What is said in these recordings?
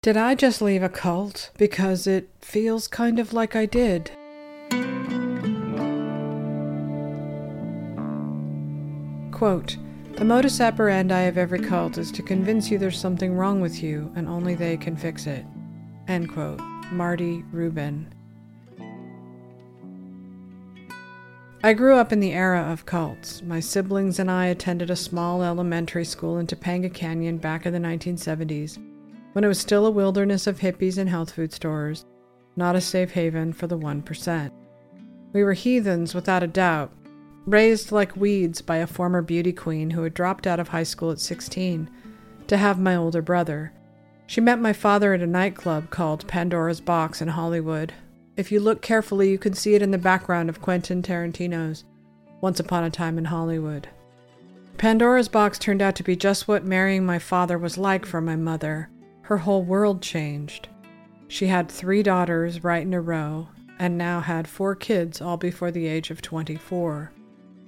Did I just leave a cult? Because it feels kind of like I did. Quote, the modus operandi of every cult is to convince you there's something wrong with you and only they can fix it. End quote. Marty Rubin. I grew up in the era of cults. My siblings and I attended a small elementary school in Topanga Canyon back in the 1970s, when it was still a wilderness of hippies and health food stores, not a safe haven for the 1%. We were heathens without a doubt, raised like weeds by a former beauty queen who had dropped out of high school at 16 to have my older brother. She met my father at a nightclub called Pandora's Box in Hollywood. If you look carefully, you can see it in the background of Quentin Tarantino's Once Upon a Time in Hollywood. Pandora's Box turned out to be just what marrying my father was like for my mother. Her whole world changed. She had three daughters right in a row, and now had four kids all before the age of 24.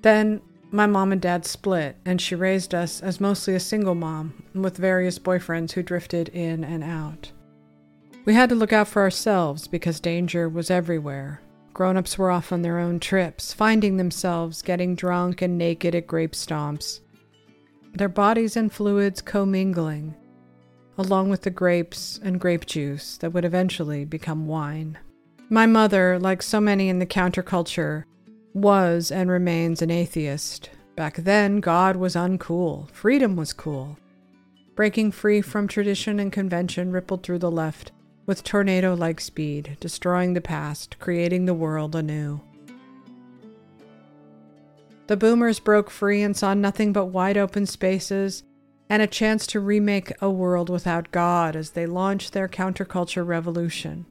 Then my mom and dad split, and she raised us as mostly a single mom with various boyfriends who drifted in and out. We had to look out for ourselves because danger was everywhere. Grown ups were off on their own trips, finding themselves getting drunk and naked at grape stomps, their bodies and fluids commingling, along with the grapes and grape juice that would eventually become wine. My mother, like so many in the counterculture, was and remains an atheist. Back then, God was uncool, freedom was cool. Breaking free from tradition and convention rippled through the left with tornado like speed, destroying the past, creating the world anew. The boomers broke free and saw nothing but wide open spaces and a chance to remake a world without God as they launched their counterculture revolution.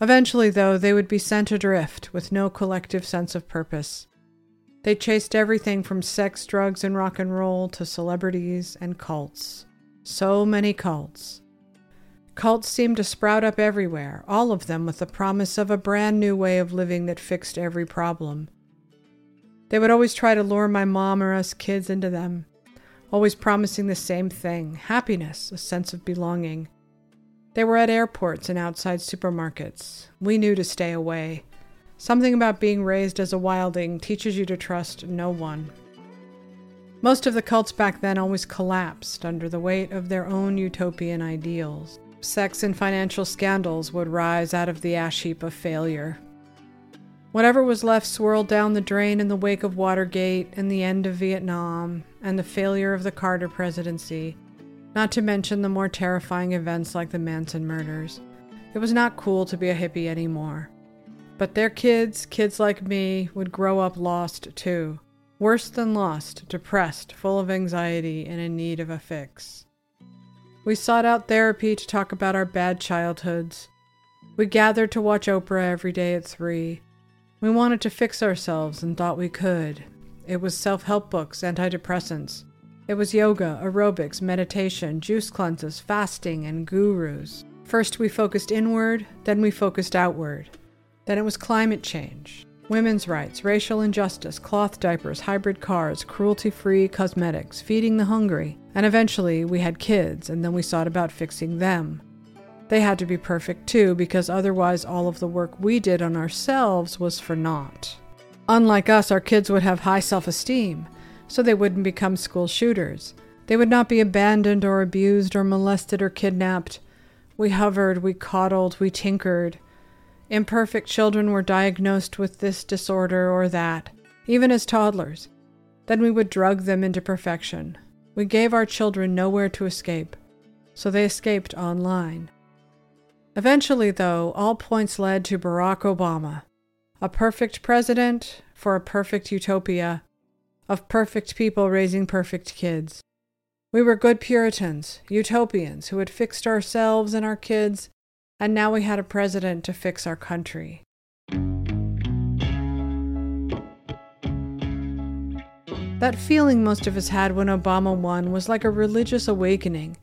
Eventually, though, they would be sent adrift with no collective sense of purpose. They chased everything from sex, drugs, and rock and roll to celebrities and cults. So many cults. Cults seemed to sprout up everywhere, all of them with the promise of a brand new way of living that fixed every problem. They would always try to lure my mom or us kids into them, always promising the same thing happiness, a sense of belonging. They were at airports and outside supermarkets. We knew to stay away. Something about being raised as a wilding teaches you to trust no one. Most of the cults back then always collapsed under the weight of their own utopian ideals. Sex and financial scandals would rise out of the ash heap of failure. Whatever was left swirled down the drain in the wake of Watergate and the end of Vietnam and the failure of the Carter presidency not to mention the more terrifying events like the Manson murders. It was not cool to be a hippie anymore. But their kids, kids like me, would grow up lost too. Worse than lost, depressed, full of anxiety, and in need of a fix. We sought out therapy to talk about our bad childhoods. We gathered to watch Oprah every day at 3. We wanted to fix ourselves and thought we could. It was self help books, antidepressants, it was yoga, aerobics, meditation, juice cleanses, fasting, and gurus. First we focused inward, then we focused outward. Then it was climate change, women's rights, racial injustice, cloth diapers, hybrid cars, cruelty free cosmetics, feeding the hungry. And eventually we had kids, and then we sought about fixing them. They had to be perfect too, because otherwise all of the work we did on ourselves was for naught. Unlike us, our kids would have high self esteem so they wouldn't become school shooters. They would not be abandoned or abused or molested or kidnapped. We hovered, we coddled, we tinkered. Imperfect children were diagnosed with this disorder or that, even as toddlers. Then we would drug them into perfection. We gave our children nowhere to escape, so they escaped online. Eventually, though, all points led to Barack Obama, a perfect president for a perfect utopia of perfect people raising perfect kids. We were good Puritans, utopians, who had fixed ourselves and our kids, and now we had a president to fix our country. That feeling most of us had when Obama won was like a religious awakening,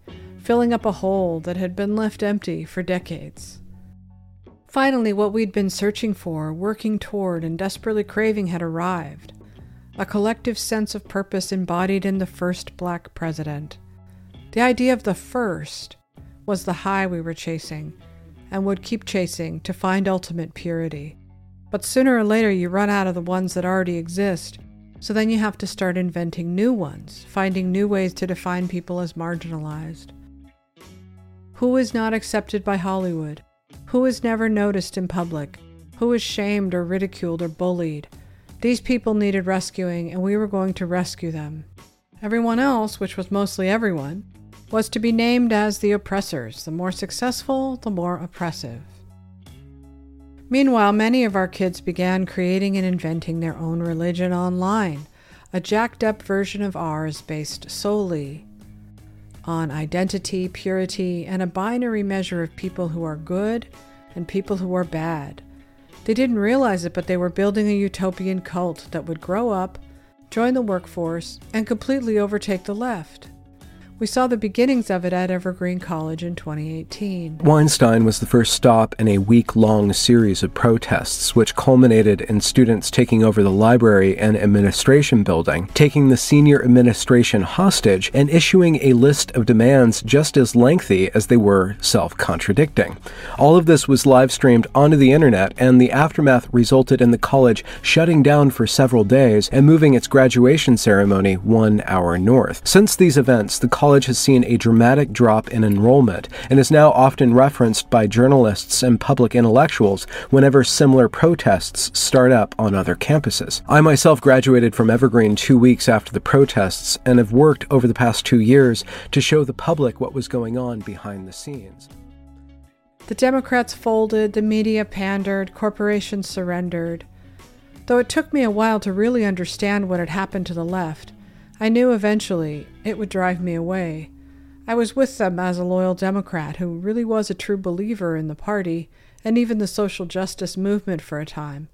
filling up a hole that had been left empty for decades. Finally, what we'd been searching for, working toward, and desperately craving had arrived a collective sense of purpose embodied in the first black president. The idea of the first was the high we were chasing and would keep chasing to find ultimate purity. But sooner or later, you run out of the ones that already exist, so then you have to start inventing new ones, finding new ways to define people as marginalized. Who is not accepted by Hollywood? Who is never noticed in public? Who is shamed or ridiculed or bullied? These people needed rescuing, and we were going to rescue them. Everyone else, which was mostly everyone, was to be named as the oppressors. The more successful, the more oppressive. Meanwhile, many of our kids began creating and inventing their own religion online, a jacked up version of ours based solely on identity, purity, and a binary measure of people who are good and people who are bad. They didn't realize it, but they were building a utopian cult that would grow up, join the workforce, and completely overtake the left. We saw the beginnings of it at Evergreen College in 2018. Weinstein was the first stop in a week long series of protests, which culminated in students taking over the library and administration building, taking the senior administration hostage, and issuing a list of demands just as lengthy as they were self contradicting. All of this was live streamed onto the internet, and the aftermath resulted in the college shutting down for several days and moving its graduation ceremony one hour north. Since these events, the college college has seen a dramatic drop in enrollment and is now often referenced by journalists and public intellectuals whenever similar protests start up on other campuses. I myself graduated from Evergreen two weeks after the protests and have worked over the past two years to show the public what was going on behind the scenes. The Democrats folded, the media pandered, corporations surrendered. Though it took me a while to really understand what had happened to the left, I knew eventually it would drive me away. I was with them as a loyal Democrat who really was a true believer in the party and even the social justice movement for a time.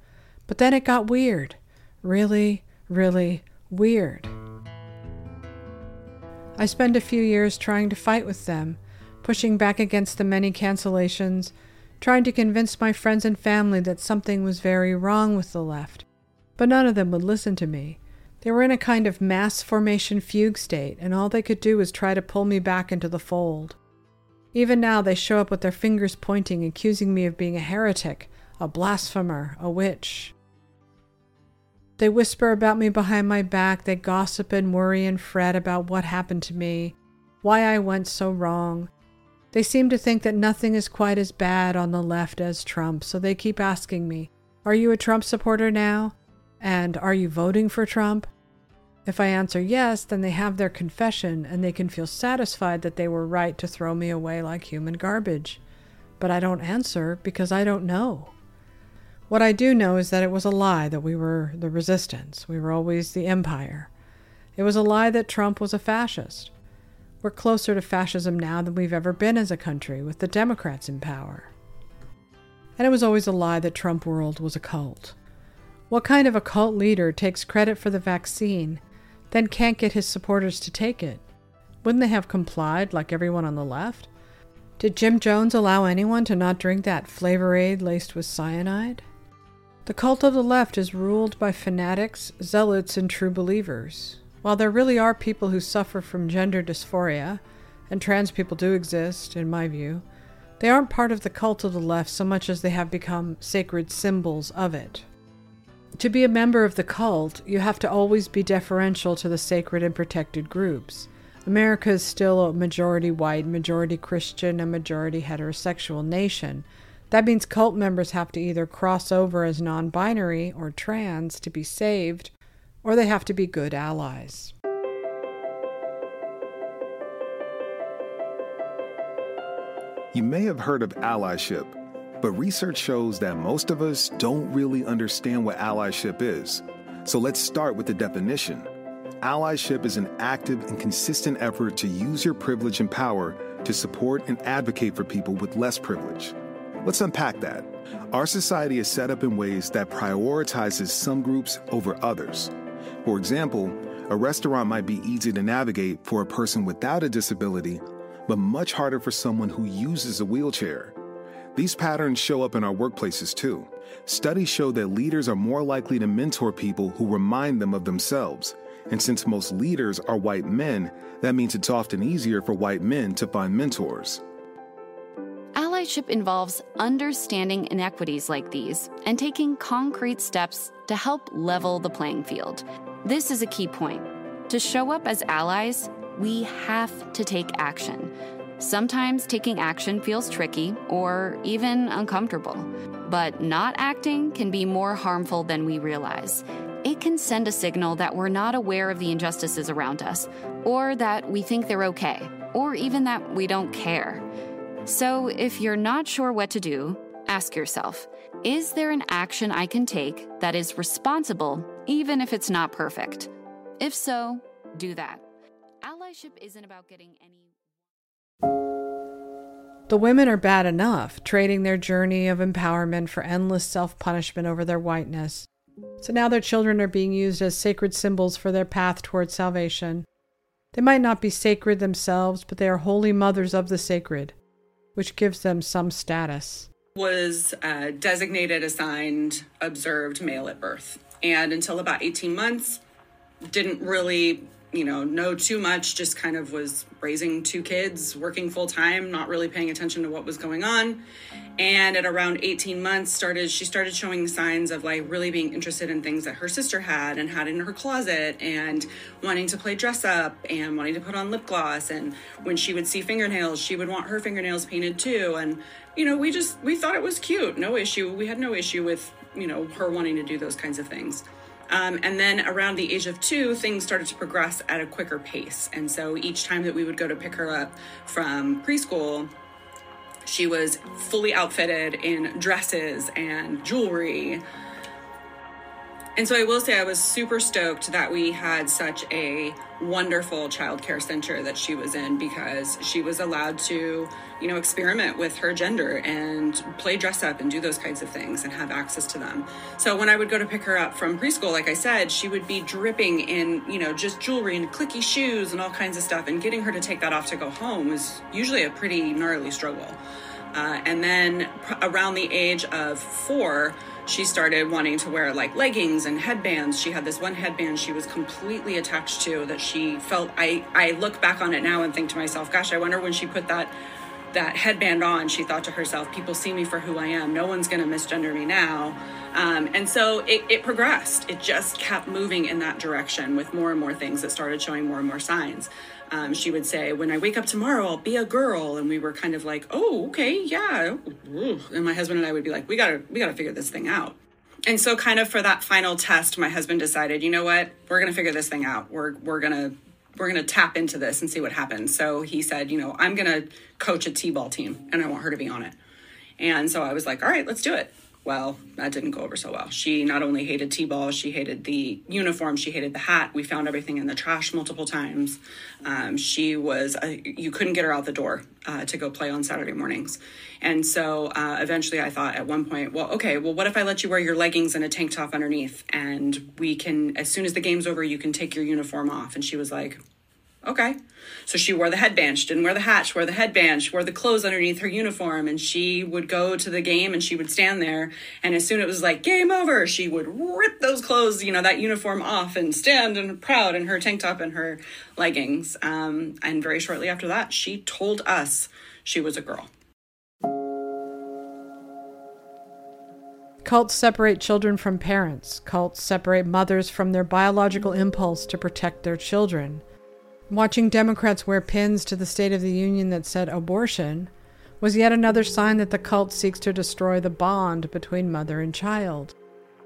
But then it got weird. Really, really weird. I spent a few years trying to fight with them, pushing back against the many cancellations, trying to convince my friends and family that something was very wrong with the left. But none of them would listen to me. They were in a kind of mass formation fugue state, and all they could do was try to pull me back into the fold. Even now, they show up with their fingers pointing, accusing me of being a heretic, a blasphemer, a witch. They whisper about me behind my back, they gossip and worry and fret about what happened to me, why I went so wrong. They seem to think that nothing is quite as bad on the left as Trump, so they keep asking me, Are you a Trump supporter now? And are you voting for Trump? If I answer yes, then they have their confession and they can feel satisfied that they were right to throw me away like human garbage. But I don't answer because I don't know. What I do know is that it was a lie that we were the resistance. We were always the empire. It was a lie that Trump was a fascist. We're closer to fascism now than we've ever been as a country, with the Democrats in power. And it was always a lie that Trump world was a cult. What kind of a cult leader takes credit for the vaccine then can't get his supporters to take it. Wouldn't they have complied like everyone on the left? Did Jim Jones allow anyone to not drink that flavor aid laced with cyanide? The cult of the left is ruled by fanatics, zealots, and true believers. While there really are people who suffer from gender dysphoria, and trans people do exist, in my view, they aren't part of the cult of the left so much as they have become sacred symbols of it. To be a member of the cult, you have to always be deferential to the sacred and protected groups. America is still a majority white, majority Christian, and majority heterosexual nation. That means cult members have to either cross over as non binary or trans to be saved, or they have to be good allies. You may have heard of allyship but research shows that most of us don't really understand what allyship is. So let's start with the definition. Allyship is an active and consistent effort to use your privilege and power to support and advocate for people with less privilege. Let's unpack that. Our society is set up in ways that prioritizes some groups over others. For example, a restaurant might be easy to navigate for a person without a disability, but much harder for someone who uses a wheelchair. These patterns show up in our workplaces too. Studies show that leaders are more likely to mentor people who remind them of themselves. And since most leaders are white men, that means it's often easier for white men to find mentors. Allyship involves understanding inequities like these and taking concrete steps to help level the playing field. This is a key point. To show up as allies, we have to take action. Sometimes taking action feels tricky or even uncomfortable, but not acting can be more harmful than we realize. It can send a signal that we're not aware of the injustices around us, or that we think they're okay, or even that we don't care. So, if you're not sure what to do, ask yourself Is there an action I can take that is responsible, even if it's not perfect? If so, do that. Allyship isn't about getting any. The women are bad enough, trading their journey of empowerment for endless self punishment over their whiteness. So now their children are being used as sacred symbols for their path towards salvation. They might not be sacred themselves, but they are holy mothers of the sacred, which gives them some status. Was uh, designated, assigned, observed male at birth. And until about 18 months, didn't really you know, know too much, just kind of was raising two kids, working full time, not really paying attention to what was going on. And at around 18 months started she started showing signs of like really being interested in things that her sister had and had in her closet and wanting to play dress up and wanting to put on lip gloss and when she would see fingernails, she would want her fingernails painted too and you know, we just we thought it was cute. No issue. We had no issue with, you know, her wanting to do those kinds of things. Um, and then around the age of two, things started to progress at a quicker pace. And so each time that we would go to pick her up from preschool, she was fully outfitted in dresses and jewelry and so I will say I was super stoked that we had such a wonderful childcare center that she was in because she was allowed to, you know, experiment with her gender and play dress up and do those kinds of things and have access to them. So when I would go to pick her up from preschool, like I said, she would be dripping in, you know, just jewelry and clicky shoes and all kinds of stuff. And getting her to take that off to go home was usually a pretty gnarly struggle. Uh, and then pr- around the age of four, she started wanting to wear like leggings and headbands. She had this one headband she was completely attached to that she felt I I look back on it now and think to myself, gosh, I wonder when she put that that headband on, she thought to herself, people see me for who I am. No one's going to misgender me now. Um, and so it, it progressed. It just kept moving in that direction with more and more things that started showing more and more signs um, she would say, "When I wake up tomorrow, I'll be a girl," and we were kind of like, "Oh, okay, yeah." And my husband and I would be like, "We gotta, we gotta figure this thing out." And so, kind of for that final test, my husband decided, you know what, we're gonna figure this thing out. We're we're gonna we're gonna tap into this and see what happens. So he said, you know, I'm gonna coach a t-ball team, and I want her to be on it. And so I was like, all right, let's do it well, that didn't go over so well. She not only hated T ball, she hated the uniform, she hated the hat. We found everything in the trash multiple times. Um, she was, a, you couldn't get her out the door uh, to go play on Saturday mornings. And so uh, eventually I thought at one point, well, okay, well, what if I let you wear your leggings and a tank top underneath? And we can, as soon as the game's over, you can take your uniform off. And she was like, Okay. So she wore the headband. She didn't wear the hat. She wore the headband. She wore the clothes underneath her uniform. And she would go to the game and she would stand there. And as soon as it was like game over, she would rip those clothes, you know, that uniform off and stand and proud in her tank top and her leggings. Um, and very shortly after that, she told us she was a girl. Cults separate children from parents. Cults separate mothers from their biological impulse to protect their children. Watching Democrats wear pins to the State of the Union that said abortion was yet another sign that the cult seeks to destroy the bond between mother and child.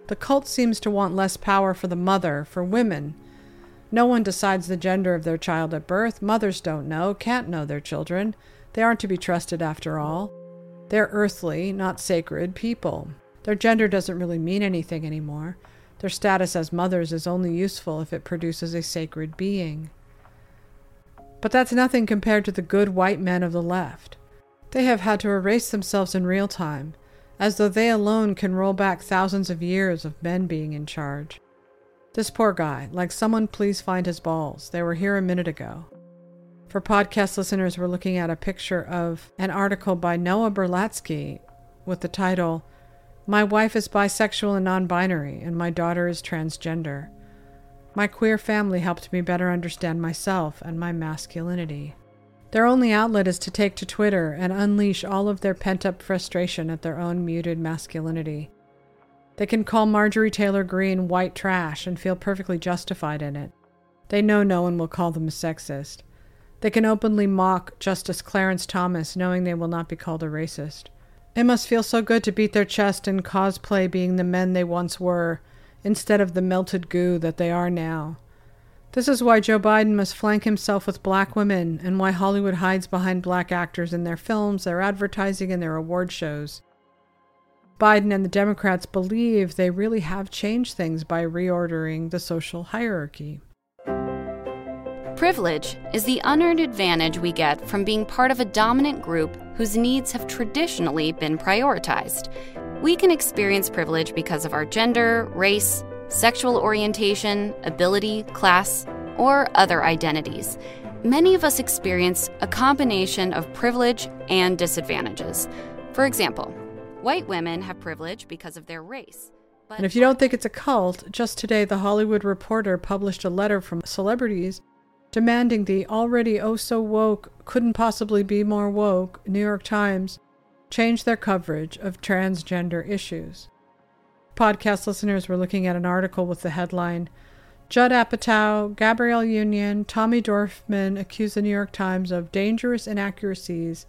The cult seems to want less power for the mother, for women. No one decides the gender of their child at birth. Mothers don't know, can't know their children. They aren't to be trusted after all. They're earthly, not sacred people. Their gender doesn't really mean anything anymore. Their status as mothers is only useful if it produces a sacred being. But that's nothing compared to the good white men of the left. They have had to erase themselves in real time, as though they alone can roll back thousands of years of men being in charge. This poor guy, like someone please find his balls. They were here a minute ago. For podcast listeners, we're looking at a picture of an article by Noah Berlatsky with the title, My Wife is Bisexual and Non Binary, and My Daughter is Transgender. My queer family helped me better understand myself and my masculinity. Their only outlet is to take to Twitter and unleash all of their pent up frustration at their own muted masculinity. They can call Marjorie Taylor Greene white trash and feel perfectly justified in it. They know no one will call them a sexist. They can openly mock Justice Clarence Thomas, knowing they will not be called a racist. It must feel so good to beat their chest and cosplay being the men they once were, instead of the melted goo that they are now. This is why Joe Biden must flank himself with black women, and why Hollywood hides behind black actors in their films, their advertising, and their award shows. Biden and the Democrats believe they really have changed things by reordering the social hierarchy. Privilege is the unearned advantage we get from being part of a dominant group whose needs have traditionally been prioritized. We can experience privilege because of our gender, race, sexual orientation, ability, class, or other identities. Many of us experience a combination of privilege and disadvantages. For example, white women have privilege because of their race. And if you don't think it's a cult, just today the Hollywood Reporter published a letter from celebrities demanding the already oh so woke, couldn't possibly be more woke New York Times change their coverage of transgender issues. Podcast listeners were looking at an article with the headline Judd Apatow, Gabrielle Union, Tommy Dorfman accuse the New York Times of dangerous inaccuracies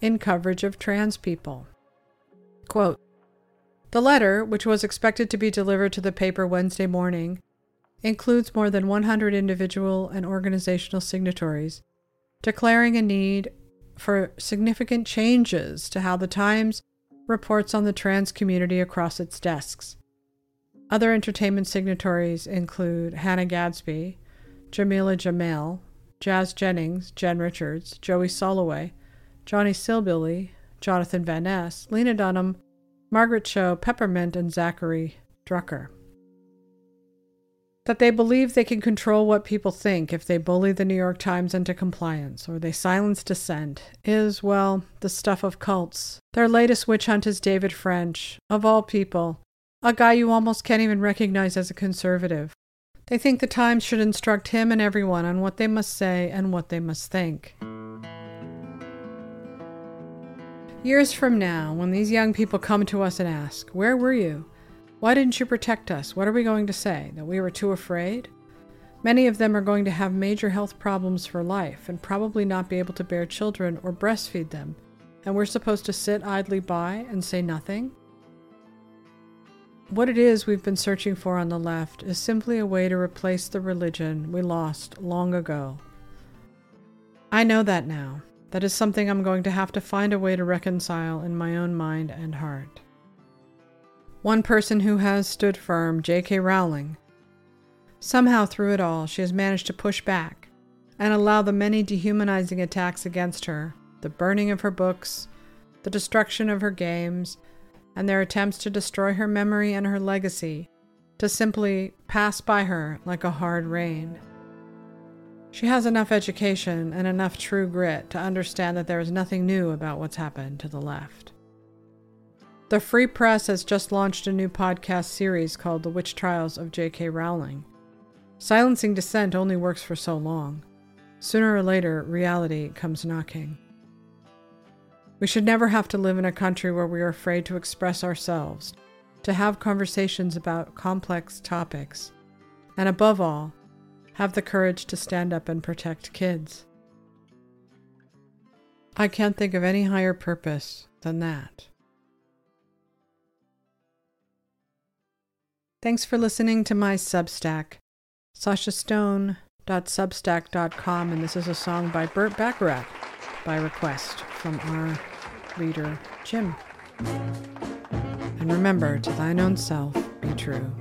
in coverage of trans people. Quote, the letter, which was expected to be delivered to the paper Wednesday morning, includes more than 100 individual and organizational signatories declaring a need for significant changes to how the Times reports on the trans community across its desks. Other entertainment signatories include Hannah Gadsby, Jameela Jamil, Jazz Jennings, Jen Richards, Joey Soloway, Johnny Sibilly, Jonathan Van Ness, Lena Dunham, Margaret Cho, Peppermint, and Zackary Drucker that they believe they can control what people think if they bully the New York Times into compliance or they silence dissent is, well, the stuff of cults. Their latest witch hunt is David French, of all people, a guy you almost can't even recognize as a conservative. They think the Times should instruct him and everyone on what they must say and what they must think. Years from now, when these young people come to us and ask, Where were you? Why didn't you protect us? What are we going to say? That we were too afraid? Many of them are going to have major health problems for life and probably not be able to bear children or breastfeed them, and we're supposed to sit idly by and say nothing? What it is we've been searching for on the left is simply a way to replace the religion we lost long ago. I know that now. That is something I'm going to have to find a way to reconcile in my own mind and heart. One person who has stood firm, J.K. Rowling. Somehow, through it all, she has managed to push back and allow the many dehumanizing attacks against her, the burning of her books, the destruction of her games, and their attempts to destroy her memory and her legacy, to simply pass by her like a hard rain. She has enough education and enough true grit to understand that there is nothing new about what's happened to the left. The Free Press has just launched a new podcast series called The Witch Trials of J.K. Rowling. Silencing dissent only works for so long. Sooner or later, reality comes knocking. We should never have to live in a country where we are afraid to express ourselves, to have conversations about complex topics, and above all, have the courage to stand up and protect kids. I can't think of any higher purpose than that. Thanks for listening to my Substack, sashastone.substack.com, and this is a song by Burt Bacharach by request from our reader, Jim. And remember, to thine own self be true.